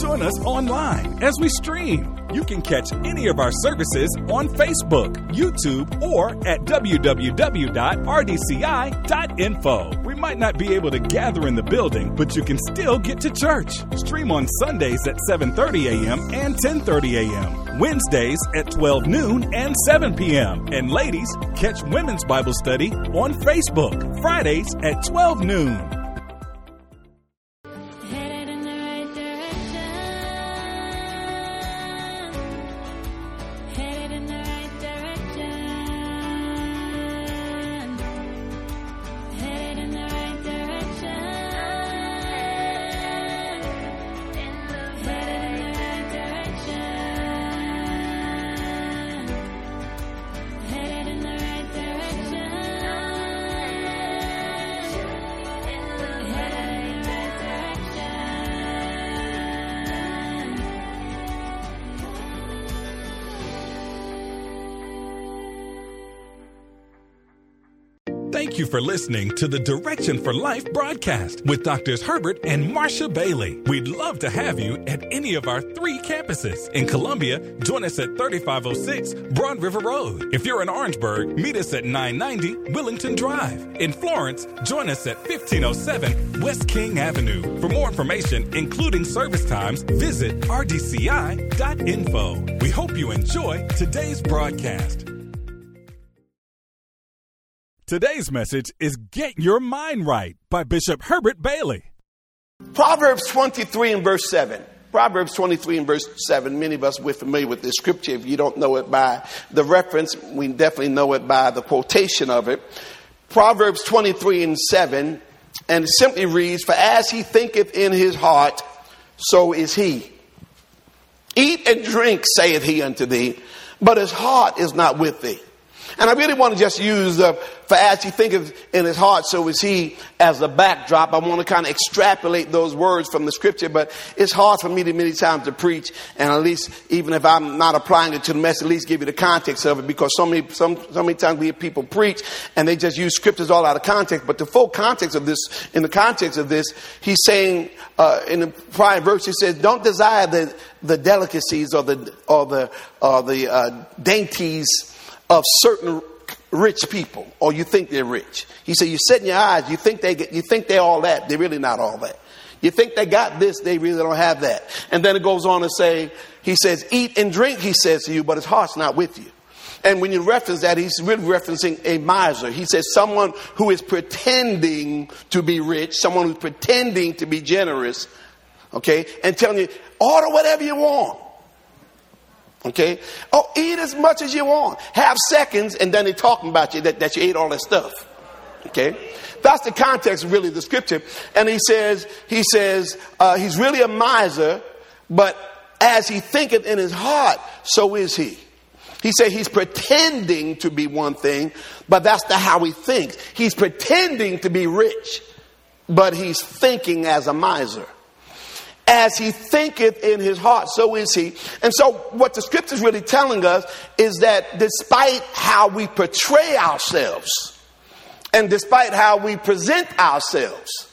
Join us online as we stream. You can catch any of our services on Facebook, YouTube, or at www.rdci.info. We might not be able to gather in the building, but you can still get to church. Stream on Sundays at 7:30 a.m. and 10:30 a.m. Wednesdays at 12 noon and 7 p.m. And ladies, catch Women's Bible Study on Facebook Fridays at 12 noon. Thank you for listening to the Direction for Life broadcast with Doctors Herbert and Marcia Bailey. We'd love to have you at any of our three campuses. In Columbia, join us at 3506 Broad River Road. If you're in Orangeburg, meet us at 990 Willington Drive. In Florence, join us at 1507 West King Avenue. For more information, including service times, visit rdci.info. We hope you enjoy today's broadcast. Today's message is Get Your Mind Right by Bishop Herbert Bailey. Proverbs 23 and verse 7. Proverbs 23 and verse 7. Many of us, we're familiar with this scripture. If you don't know it by the reference, we definitely know it by the quotation of it. Proverbs 23 and 7. And it simply reads, For as he thinketh in his heart, so is he. Eat and drink, saith he unto thee, but his heart is not with thee. And I really want to just use the, for as he thinketh in his heart, so is he as a backdrop. I want to kind of extrapolate those words from the scripture, but it's hard for me to many times to preach, and at least, even if I'm not applying it to the message, at least give you the context of it, because so many, some, so many times we hear people preach, and they just use scriptures all out of context, but the full context of this, in the context of this, he's saying, uh, in the prior verse, he says, don't desire the, the delicacies or the, or the, or the, uh, dainties of certain rich people, or you think they're rich. He said, you set in your eyes, you think they get, you think they're all that. They're really not all that. You think they got this, they really don't have that. And then it goes on to say, he says, eat and drink, he says to you, but his heart's not with you. And when you reference that, he's really referencing a miser. He says someone who is pretending to be rich, someone who's pretending to be generous, okay, and telling you, order whatever you want. Okay? Oh, eat as much as you want. Have seconds, and then they're talking about you that, that you ate all that stuff. Okay? That's the context really the scripture. And he says, he says, uh, he's really a miser, but as he thinketh in his heart, so is he. He said he's pretending to be one thing, but that's the how he thinks. He's pretending to be rich, but he's thinking as a miser as he thinketh in his heart, so is he. And so, what the scripture is really telling us is that despite how we portray ourselves, and despite how we present ourselves,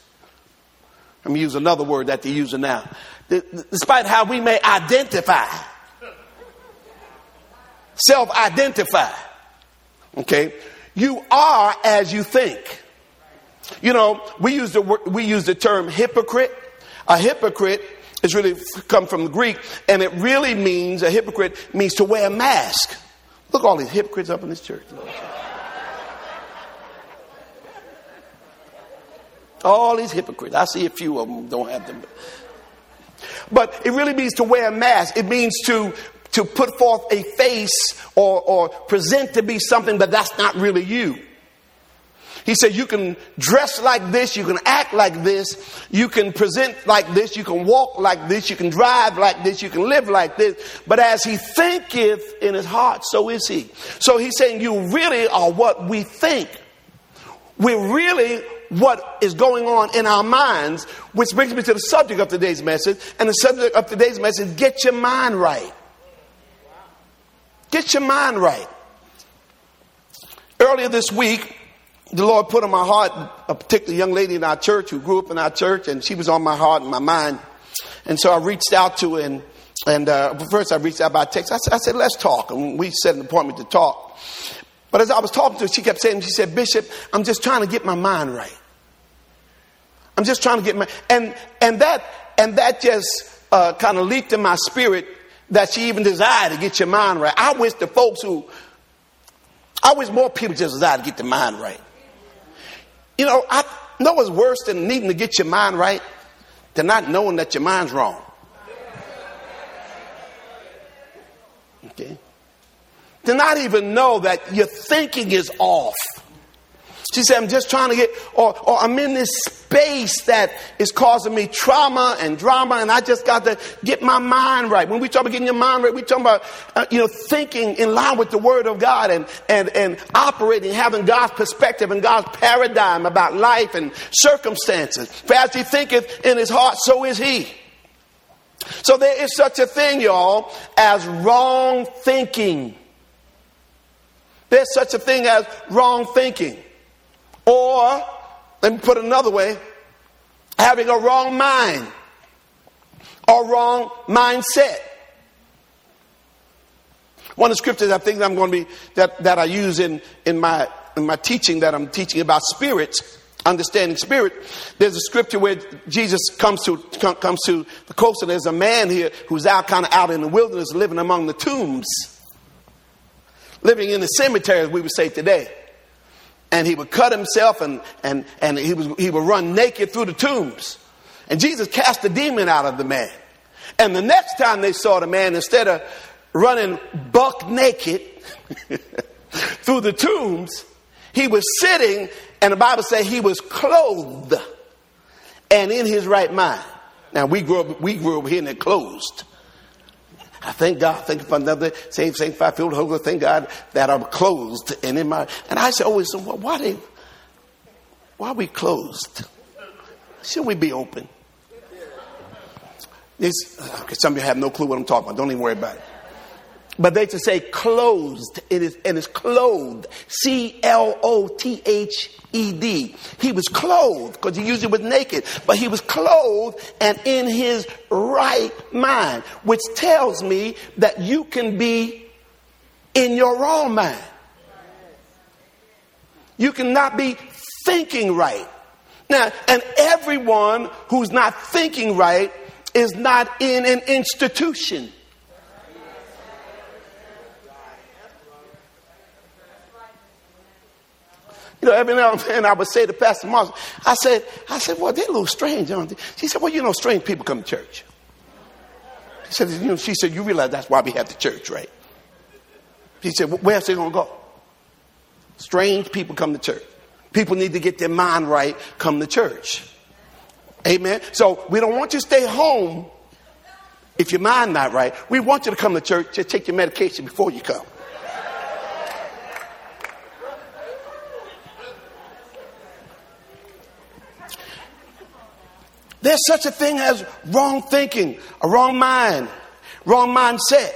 let me use another word that they're using now. Despite how we may identify, self identify, okay, you are as you think. You know, we use the, we use the term hypocrite. A hypocrite is really come from the Greek, and it really means a hypocrite means to wear a mask. Look, all these hypocrites up in this church. All these hypocrites. I see a few of them don't have them. But it really means to wear a mask. It means to to put forth a face or, or present to be something, but that's not really you. He said, You can dress like this, you can act like this, you can present like this, you can walk like this, you can drive like this, you can live like this. But as he thinketh in his heart, so is he. So he's saying, You really are what we think. We're really what is going on in our minds, which brings me to the subject of today's message. And the subject of today's message get your mind right. Get your mind right. Earlier this week, the Lord put on my heart a particular young lady in our church who grew up in our church, and she was on my heart and my mind. And so I reached out to her and, and uh, first I reached out by text. I said, I said, let's talk. And we set an appointment to talk. But as I was talking to her, she kept saying, she said, Bishop, I'm just trying to get my mind right. I'm just trying to get my, and, and that, and that just uh, kind of leaped in my spirit that she even desired to get your mind right. I wish the folks who, I wish more people just desire to get their mind right. You know, I know what's worse than needing to get your mind right than not knowing that your mind's wrong. Okay? To not even know that your thinking is off. She said, I'm just trying to get, or, or I'm in this space that is causing me trauma and drama, and I just got to get my mind right. When we talk about getting your mind right, we talk about, uh, you know, thinking in line with the Word of God and, and, and operating, having God's perspective and God's paradigm about life and circumstances. For as he thinketh in his heart, so is he. So there is such a thing, y'all, as wrong thinking. There's such a thing as wrong thinking. Or, let me put it another way, having a wrong mind or wrong mindset. One of the scriptures I think I'm going to be that, that I use in, in my in my teaching that I'm teaching about spirits, understanding spirit. There's a scripture where Jesus comes to comes to the coast, and there's a man here who's out kind of out in the wilderness, living among the tombs, living in the cemetery, we would say today and he would cut himself and, and, and he, was, he would run naked through the tombs. And Jesus cast the demon out of the man. And the next time they saw the man, instead of running buck naked through the tombs, he was sitting, and the Bible says he was clothed and in his right mind. Now we grew up, we grew up hearing it closed. I thank God, thank you for another saved, sanctified, filled, Holy. Thank God that I'm closed and in my. And I said, always, so why they, why are we closed? Should we be open? This, okay, some of you have no clue what I'm talking about. Don't even worry about it. But they to say closed, it is, and it's clothed. C L O T H E D. He was clothed because he usually was naked, but he was clothed and in his right mind, which tells me that you can be in your wrong mind. You cannot be thinking right. Now, and everyone who's not thinking right is not in an institution. You know, every now and then I would say to Pastor Marcia, I said, I said, well, a little strange, aren't they? She said, well, you know, strange people come to church. She said, you know, she said, you realize that's why we have the church, right? She said, well, where's they going to go? Strange people come to church. People need to get their mind right, come to church. Amen. So we don't want you to stay home if your mind not right. We want you to come to church. Just take your medication before you come. There's such a thing as wrong thinking, a wrong mind, wrong mindset.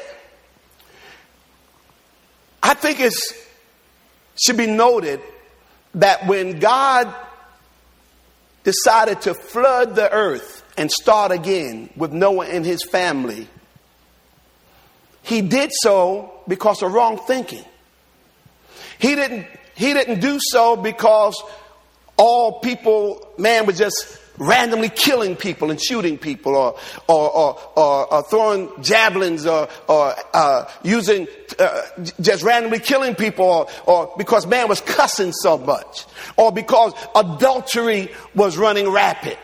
I think it should be noted that when God decided to flood the earth and start again with Noah and his family, he did so because of wrong thinking. He didn't, he didn't do so because all people, man was just randomly killing people and shooting people or, or, or, or, or throwing javelins or, or uh, using, uh, just randomly killing people or, or because man was cussing so much or because adultery was running rapid.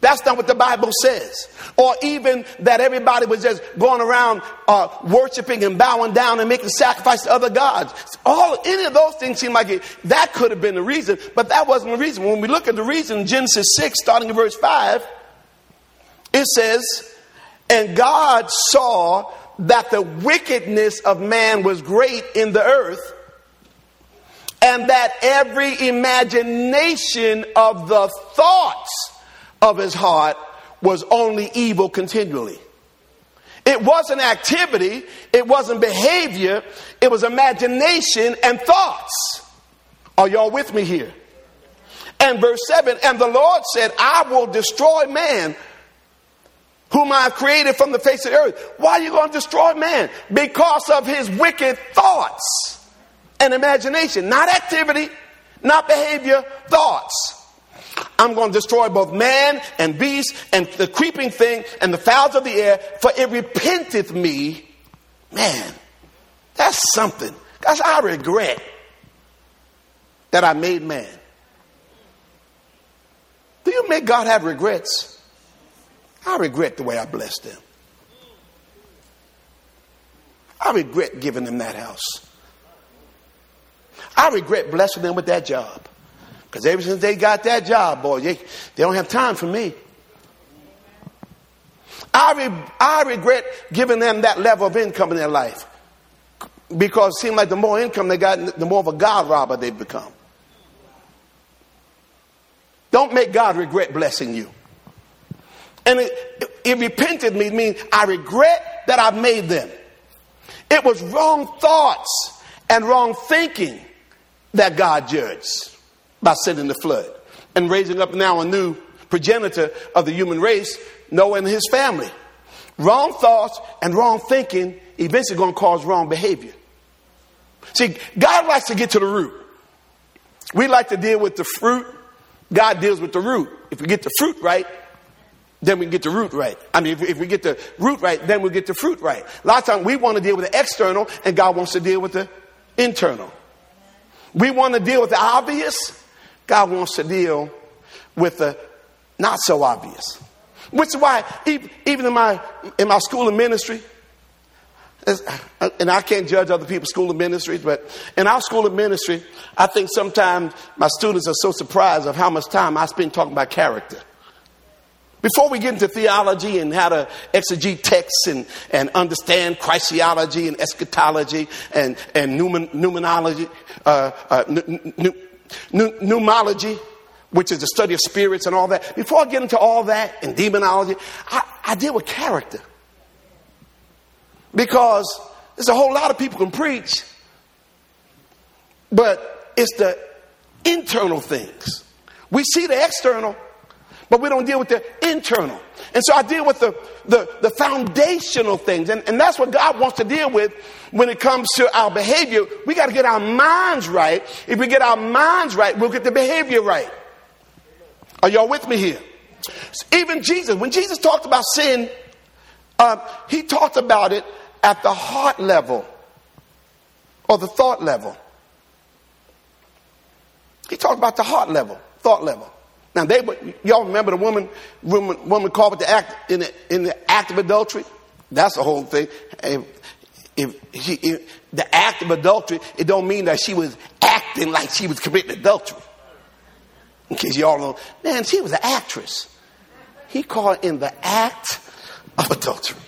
That's not what the Bible says. Or even that everybody was just going around uh, worshiping and bowing down and making sacrifice to other gods. All any of those things seem like it, that could have been the reason, but that wasn't the reason. When we look at the reason, Genesis six, starting in verse five, it says, "And God saw that the wickedness of man was great in the earth." And that every imagination of the thoughts of his heart was only evil continually. It wasn't activity, it wasn't behavior, it was imagination and thoughts. Are y'all with me here? And verse 7 And the Lord said, I will destroy man whom I have created from the face of the earth. Why are you going to destroy man? Because of his wicked thoughts and imagination, not activity, not behavior, thoughts. I'm going to destroy both man and beast and the creeping thing and the fowls of the air, for it repenteth me. Man, that's something. Because I regret that I made man. Do you make God have regrets? I regret the way I blessed them. I regret giving them that house. I regret blessing them with that job. Because ever since they got that job, boy, they, they don't have time for me. I, re, I regret giving them that level of income in their life. Because it seemed like the more income they got, the more of a God robber they've become. Don't make God regret blessing you. And it, it, repented me I regret that I made them. It was wrong thoughts and wrong thinking that God judged by sending the flood and raising up now a new progenitor of the human race, Noah and his family. Wrong thoughts and wrong thinking eventually going to cause wrong behavior. See, God likes to get to the root. We like to deal with the fruit. God deals with the root. If we get the fruit right, then we get the root right. I mean, if we, if we get the root right, then we get the fruit right. A lot of times we want to deal with the external, and God wants to deal with the internal. We want to deal with the obvious, God wants to deal with the not so obvious. Which is why, even in my, in my school of ministry, and I can't judge other people's school of ministries, but in our school of ministry, I think sometimes my students are so surprised of how much time I spend talking about character. Before we get into theology and how to exegete texts and, and understand Christology and eschatology and, and numen, numenology, uh, uh, pneumology, which is the study of spirits and all that, before I get into all that and demonology, I, I deal with character. Because there's a whole lot of people can preach, but it's the internal things. We see the external, but we don't deal with the internal. And so I deal with the, the, the foundational things. And, and that's what God wants to deal with when it comes to our behavior. We got to get our minds right. If we get our minds right, we'll get the behavior right. Are y'all with me here? Even Jesus, when Jesus talked about sin, um, he talked about it at the heart level or the thought level. He talked about the heart level, thought level. Now they, y'all remember the woman, woman, woman caught with the act in the, in the act of adultery? That's the whole thing. If, if she, if the act of adultery, it don't mean that she was acting like she was committing adultery. In case y'all know, man, she was an actress. He caught in the act of adultery.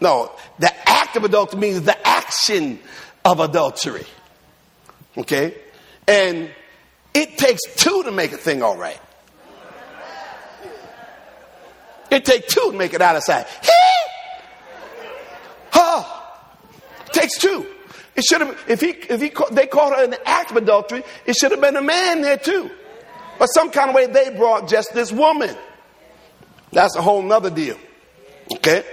No, the act of adultery means the action of adultery. Okay? And it takes two to make a thing all right. It takes two to make it out of sight. Huh. Takes two. It should have, if he, if he, they caught her the act of adultery, it should have been a man there too. But some kind of way they brought just this woman. That's a whole nother deal. Okay?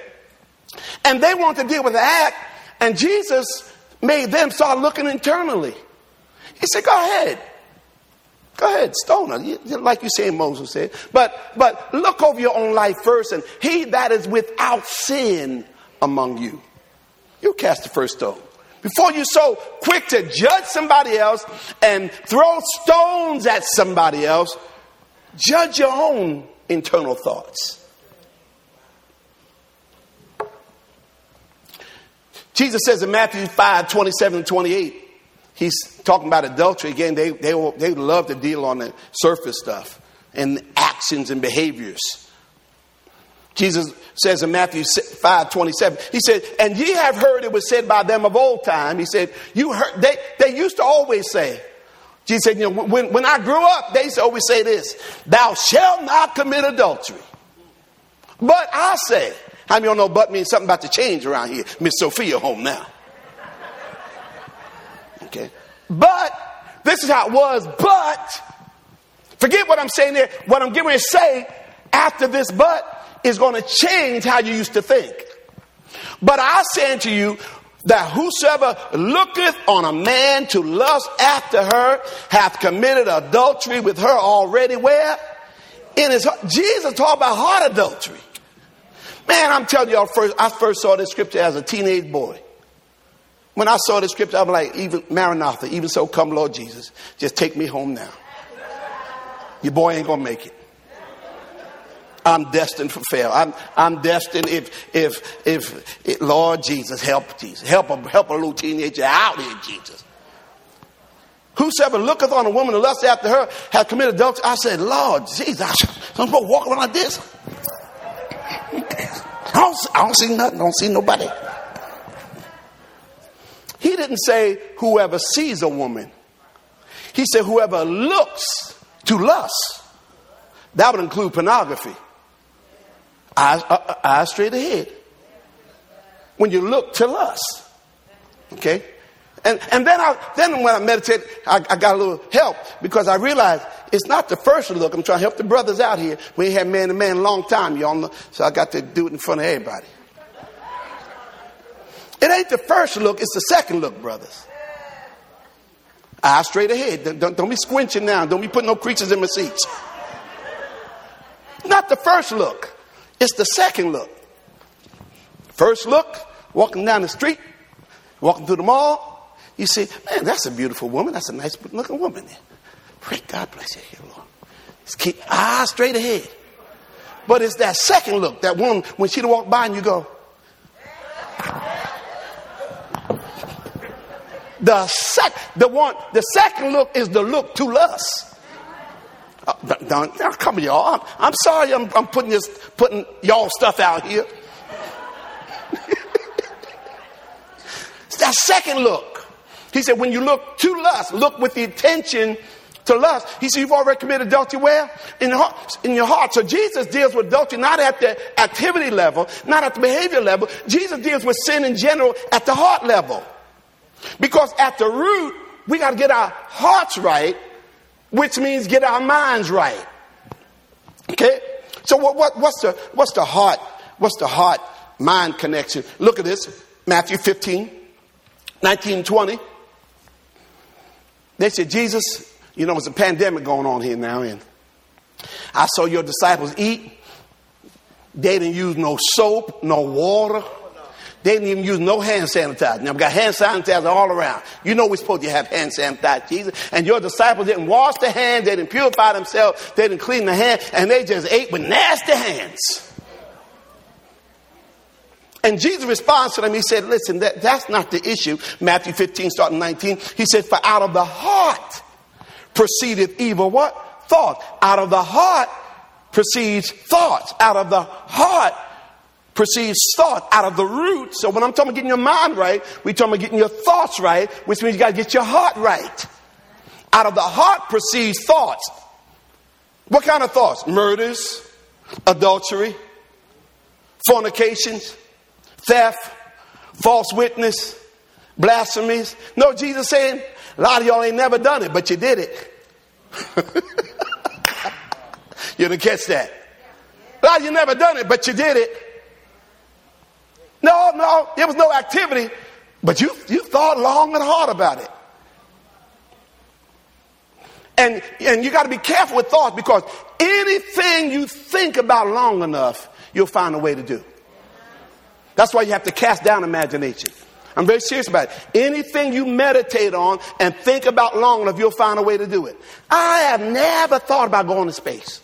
And they want to deal with the act, and Jesus made them start looking internally. He said, Go ahead. Go ahead, stone like you say Moses said. But but look over your own life first, and he that is without sin among you. You cast the first stone. Before you're so quick to judge somebody else and throw stones at somebody else, judge your own internal thoughts. Jesus says in Matthew 5 27 and 28, he's talking about adultery. Again, they, they, they love to deal on the surface stuff and actions and behaviors. Jesus says in Matthew 5 27, he said, And ye have heard it was said by them of old time. He said, You heard, they, they used to always say, Jesus said, You know, when, when I grew up, they used to always say this, Thou shalt not commit adultery. But I say, how many y'all know but means something about to change around here? Miss Sophia home now. Okay. But this is how it was, but forget what I'm saying there. What I'm getting ready to say after this but is going to change how you used to think. But I say unto you that whosoever looketh on a man to lust after her hath committed adultery with her already where? In his heart. Jesus talked about heart adultery. Man, I'm telling y'all, first, I first saw this scripture as a teenage boy. When I saw the scripture, I'm like, even Maranatha, even so, come Lord Jesus, just take me home now. Your boy ain't gonna make it. I'm destined for fail. I'm, I'm destined if, if, if, if, Lord Jesus, help Jesus. Help a, help a little teenager out here, Jesus. Whosoever looketh on a woman to lust after her hath committed adultery. I said, Lord Jesus, I'm supposed to walk around like this. I don't, I don't see nothing. I don't see nobody. He didn't say whoever sees a woman. He said whoever looks to lust. That would include pornography. Eyes, uh, uh, eyes straight ahead. When you look to lust. Okay? And, and then I, then when I meditate, I, I got a little help because I realized it's not the first look. I'm trying to help the brothers out here. We ain't had man to man a long time, y'all. So I got to do it in front of everybody. It ain't the first look, it's the second look, brothers. Eyes straight ahead. Don't, don't, be squinching now. Don't be putting no creatures in my seats. Not the first look, it's the second look. First look, walking down the street, walking through the mall, you see, man, that's a beautiful woman. That's a nice looking woman there. Pray God bless you here, Lord. Just keep eyes straight ahead. But it's that second look, that one when she'd walk by and you go, The sec, the one, the second look is the look to lust. Uh, don't, don't- come y'all. I'm, I'm sorry. I'm, I'm putting this, putting y'all stuff out here. that second look. He said, when you look to lust, look with the intention to lust. He said, you've already committed adultery where? In. In your heart. So Jesus deals with adultery not at the activity level, not at the behavior level. Jesus deals with sin in general at the heart level. Because at the root, we got to get our hearts right, which means get our minds right. Okay? So what, what, what's the what's the heart? What's the heart mind connection? Look at this. Matthew 15, 19, 20. They said, Jesus, you know, it's a pandemic going on here now, and I saw your disciples eat. They didn't use no soap, no water. They didn't even use no hand sanitizer. Now we got hand sanitizer all around. You know we're supposed to have hand sanitizer, Jesus. And your disciples didn't wash their hands, they didn't purify themselves, they didn't clean their hands, and they just ate with nasty hands. And Jesus responds to them. He said, Listen, that, that's not the issue. Matthew 15, starting 19. He said, For out of the heart proceedeth evil what? Thought. Out of the heart proceeds thoughts. Out of the heart proceeds thought. Out of the root. So when I'm talking about getting your mind right, we're talking about getting your thoughts right, which means you got to get your heart right. Out of the heart proceeds thoughts. What kind of thoughts? Murders, adultery, fornications, theft, false witness, blasphemies. No, Jesus saying, a lot of y'all ain't never done it, but you did it. you didn't catch that. A lot of you never done it, but you did it. No, no, there was no activity, but you, you thought long and hard about it. And, and you got to be careful with thoughts because anything you think about long enough, you'll find a way to do. That's why you have to cast down imagination. I'm very serious about it. Anything you meditate on and think about long enough, you'll find a way to do it. I have never thought about going to space.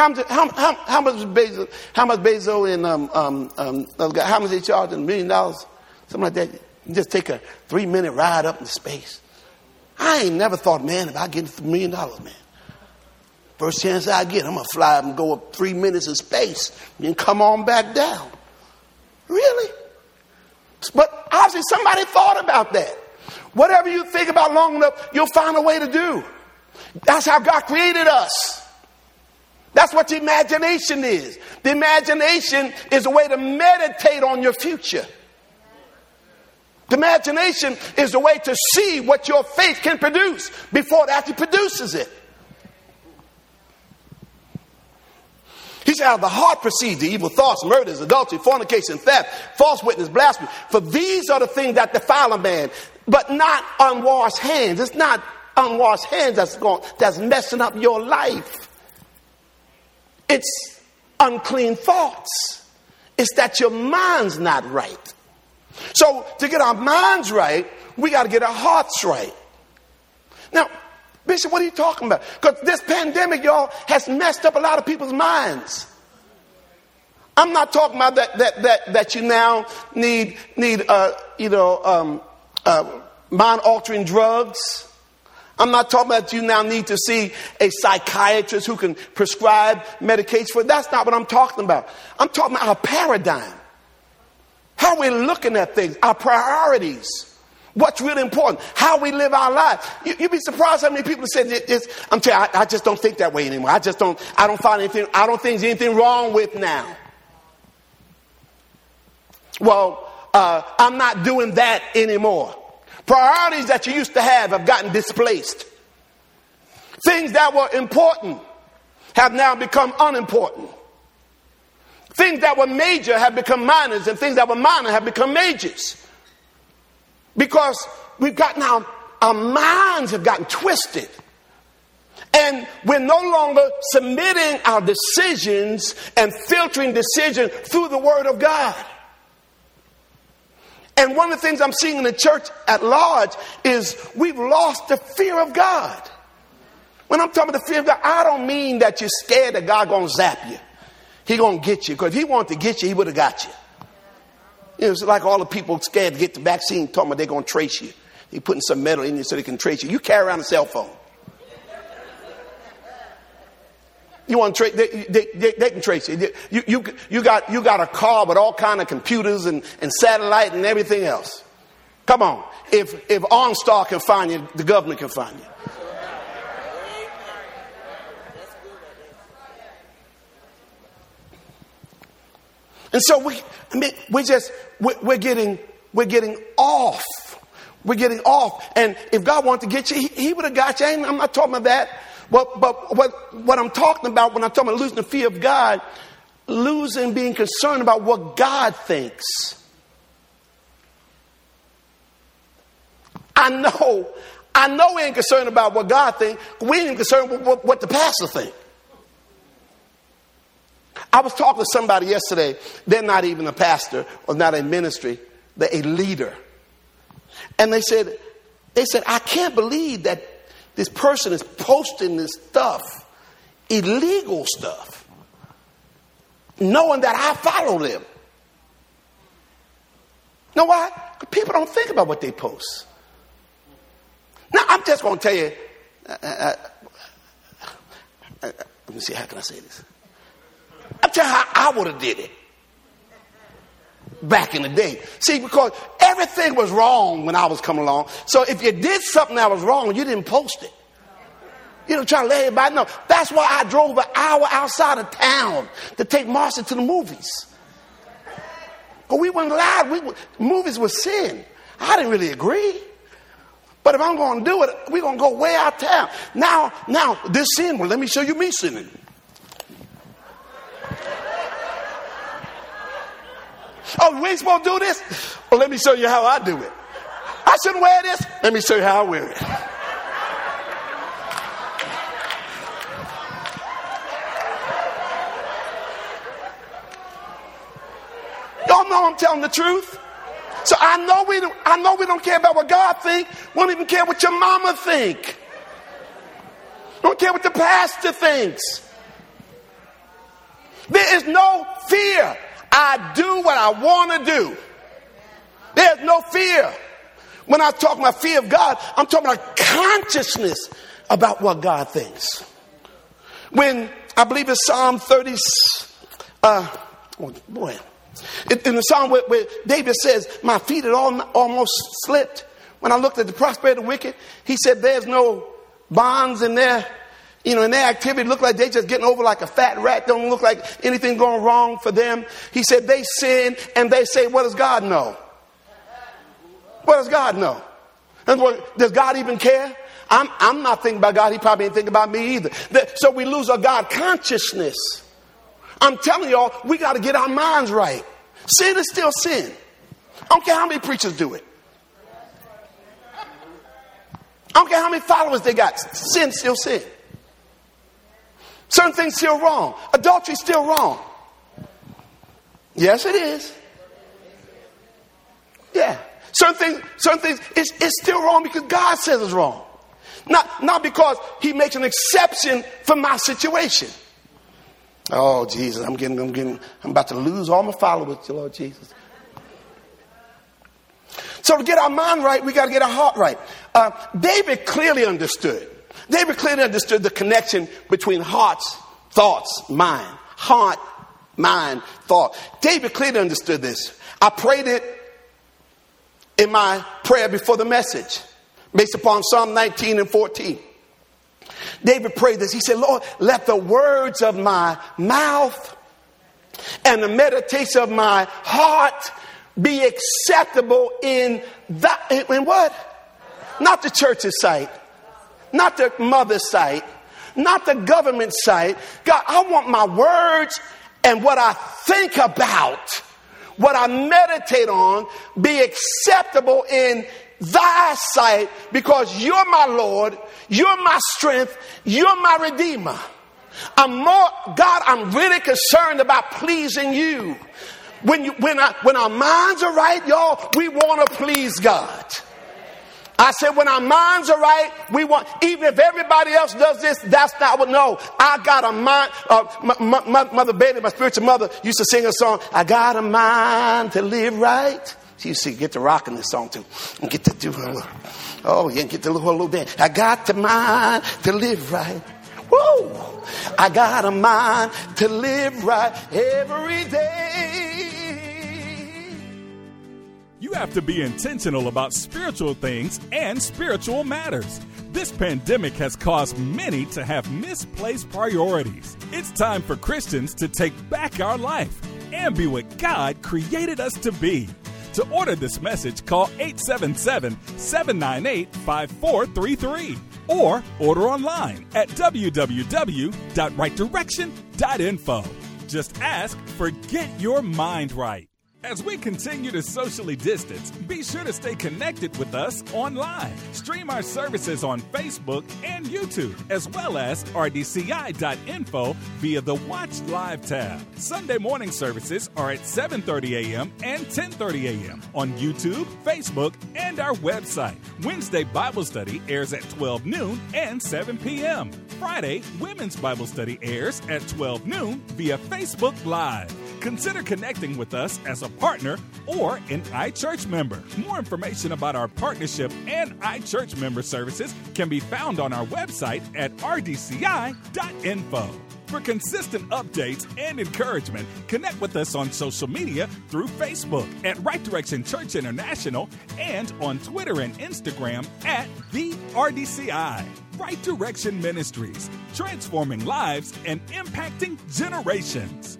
How much, how, how, how much Bezos, how much Bezos and um, um, um, how much they charge? in A million dollars? Something like that. You just take a three minute ride up into space. I ain't never thought, man, if I get a million dollars, man. First chance I get, I'm gonna fly up and go up three minutes in space and come on back down. Really? But obviously somebody thought about that. Whatever you think about long enough, you'll find a way to do. That's how God created us. That's what the imagination is. The imagination is a way to meditate on your future. The imagination is a way to see what your faith can produce before it actually produces it. Which out of the heart proceeds the evil thoughts, murders, adultery, fornication, theft, false witness, blasphemy. For these are the things that defile a man, but not unwashed hands. It's not unwashed hands that's going, that's messing up your life. It's unclean thoughts. It's that your mind's not right. So to get our minds right, we got to get our hearts right. Now, Bishop, what are you talking about? Because this pandemic, y'all, has messed up a lot of people's minds. I'm not talking about that that that, that you now need need uh, you know um, uh, mind altering drugs. I'm not talking about you now need to see a psychiatrist who can prescribe medication for. That's not what I'm talking about. I'm talking about our paradigm, how we're looking at things, our priorities. What's really important? How we live our lives. You, would be surprised how many people say. I'm telling you, I, I, just don't think that way anymore. I just don't, I don't find anything, I don't think there's anything wrong with now. Well, uh, I'm not doing that anymore. Priorities that you used to have have gotten displaced. Things that were important have now become unimportant. Things that were major have become minors, and things that were minor have become majors. Because we've gotten our, our minds have gotten twisted. And we're no longer submitting our decisions and filtering decisions through the Word of God. And one of the things I'm seeing in the church at large is we've lost the fear of God. When I'm talking about the fear of God, I don't mean that you're scared that God gonna zap you. He gonna get you. Because if he wanted to get you, he would have got you. You know, it's like all the people scared to get the vaccine talking about they're to trace you. They're putting some metal in you so they can trace you. You carry around a cell phone. You want to trace? They, they, they, they, can trace you. You, you. you got you got a car with all kind of computers and, and satellite and everything else. Come on. If if OnStar can find you, the government can find you. And so we, I mean, we just, we're getting, we're getting off. We're getting off. And if God wanted to get you, He, he would have got you. I'm not talking about that. But, but what, what I'm talking about when I'm talking about losing the fear of God, losing being concerned about what God thinks. I know, I know we ain't concerned about what God thinks. We ain't concerned with what, what the pastor thinks. I was talking to somebody yesterday. They're not even a pastor or not a ministry. They're a leader. And they said, they said, I can't believe that this person is posting this stuff, illegal stuff, knowing that I follow them. You know why? People don't think about what they post. Now, I'm just going to tell you. Uh, uh, uh, let me see, how can I say this? I'll tell you how I would have did it back in the day. See, because everything was wrong when I was coming along. So if you did something that was wrong, you didn't post it. You know, trying to let everybody know. That's why I drove an hour outside of town to take Marcia to the movies. But we weren't allowed. We, movies were sin. I didn't really agree. But if I'm going to do it, we're going to go way out of town. Now, now, this sin, well, let me show you me sinning. Oh, we supposed to do this? Well, let me show you how I do it. I shouldn't wear this? Let me show you how I wear it. Y'all know I'm telling the truth. So I know we don't, I know we don't care about what God think. We don't even care what your mama think. Don't care what the pastor thinks. There is no fear I do what I want to do. There's no fear. When I talk about fear of God, I'm talking about consciousness about what God thinks. When I believe it's Psalm 30, uh, oh boy, in the Psalm where, where, David says, My feet had almost slipped. When I looked at the prosperity of the wicked, he said, There's no bonds in there you know, in their activity, look like they just getting over like a fat rat. Don't look like anything going wrong for them. He said they sin and they say, what does God know? What does God know? And does God even care? I'm, I'm not thinking about God. He probably ain't thinking about me either. So we lose our God consciousness. I'm telling y'all, we got to get our minds right. Sin is still sin. I don't care how many preachers do it. I don't care how many followers they got. Sin still sin. Certain things still wrong. Adultery still wrong. Yes, it is. Yeah. Certain things, certain things, it's, it's still wrong because God says it's wrong. Not, not because He makes an exception for my situation. Oh, Jesus, I'm getting, I'm getting, I'm about to lose all my followers, Lord Jesus. So to get our mind right, we got to get our heart right. Uh, David clearly understood. David clearly understood the connection between hearts, thoughts, mind. Heart, mind, thought. David clearly understood this. I prayed it in my prayer before the message, based upon Psalm 19 and 14. David prayed this. He said, Lord, let the words of my mouth and the meditation of my heart be acceptable in that in what? Not the church's sight, not the mother's sight, not the government sight. God, I want my words and what I think about, what I meditate on, be acceptable in thy sight because you're my Lord, you're my strength, you're my redeemer. I'm more, God, I'm really concerned about pleasing you. When, you, when, I, when our minds are right, y'all, we want to please God. I said, when our minds are right, we want, even if everybody else does this, that's not what, no. I got a mind, uh, my, my, Mother Bailey, my spiritual mother, used to sing a song, I got a mind to live right. She used to get to rocking this song too. And get to do her, oh, yeah, get to her little bit. I got the mind to live right. Woo! I got a mind to live right every day. You have to be intentional about spiritual things and spiritual matters. This pandemic has caused many to have misplaced priorities. It's time for Christians to take back our life and be what God created us to be. To order this message, call 877 798 5433 or order online at www.rightdirection.info. Just ask for Get Your Mind Right. As we continue to socially distance, be sure to stay connected with us online. Stream our services on Facebook and YouTube, as well as rdci.info via the Watch Live tab. Sunday morning services are at 7:30 a.m. and 10:30 a.m. on YouTube, Facebook, and our website. Wednesday Bible study airs at 12 noon and 7 p.m. Friday Women's Bible study airs at 12 noon via Facebook Live. Consider connecting with us as a partner or an iChurch member. More information about our partnership and iChurch member services can be found on our website at rdci.info. For consistent updates and encouragement, connect with us on social media through Facebook at Right Direction Church International and on Twitter and Instagram at the RDCI. Right Direction Ministries, transforming lives and impacting generations.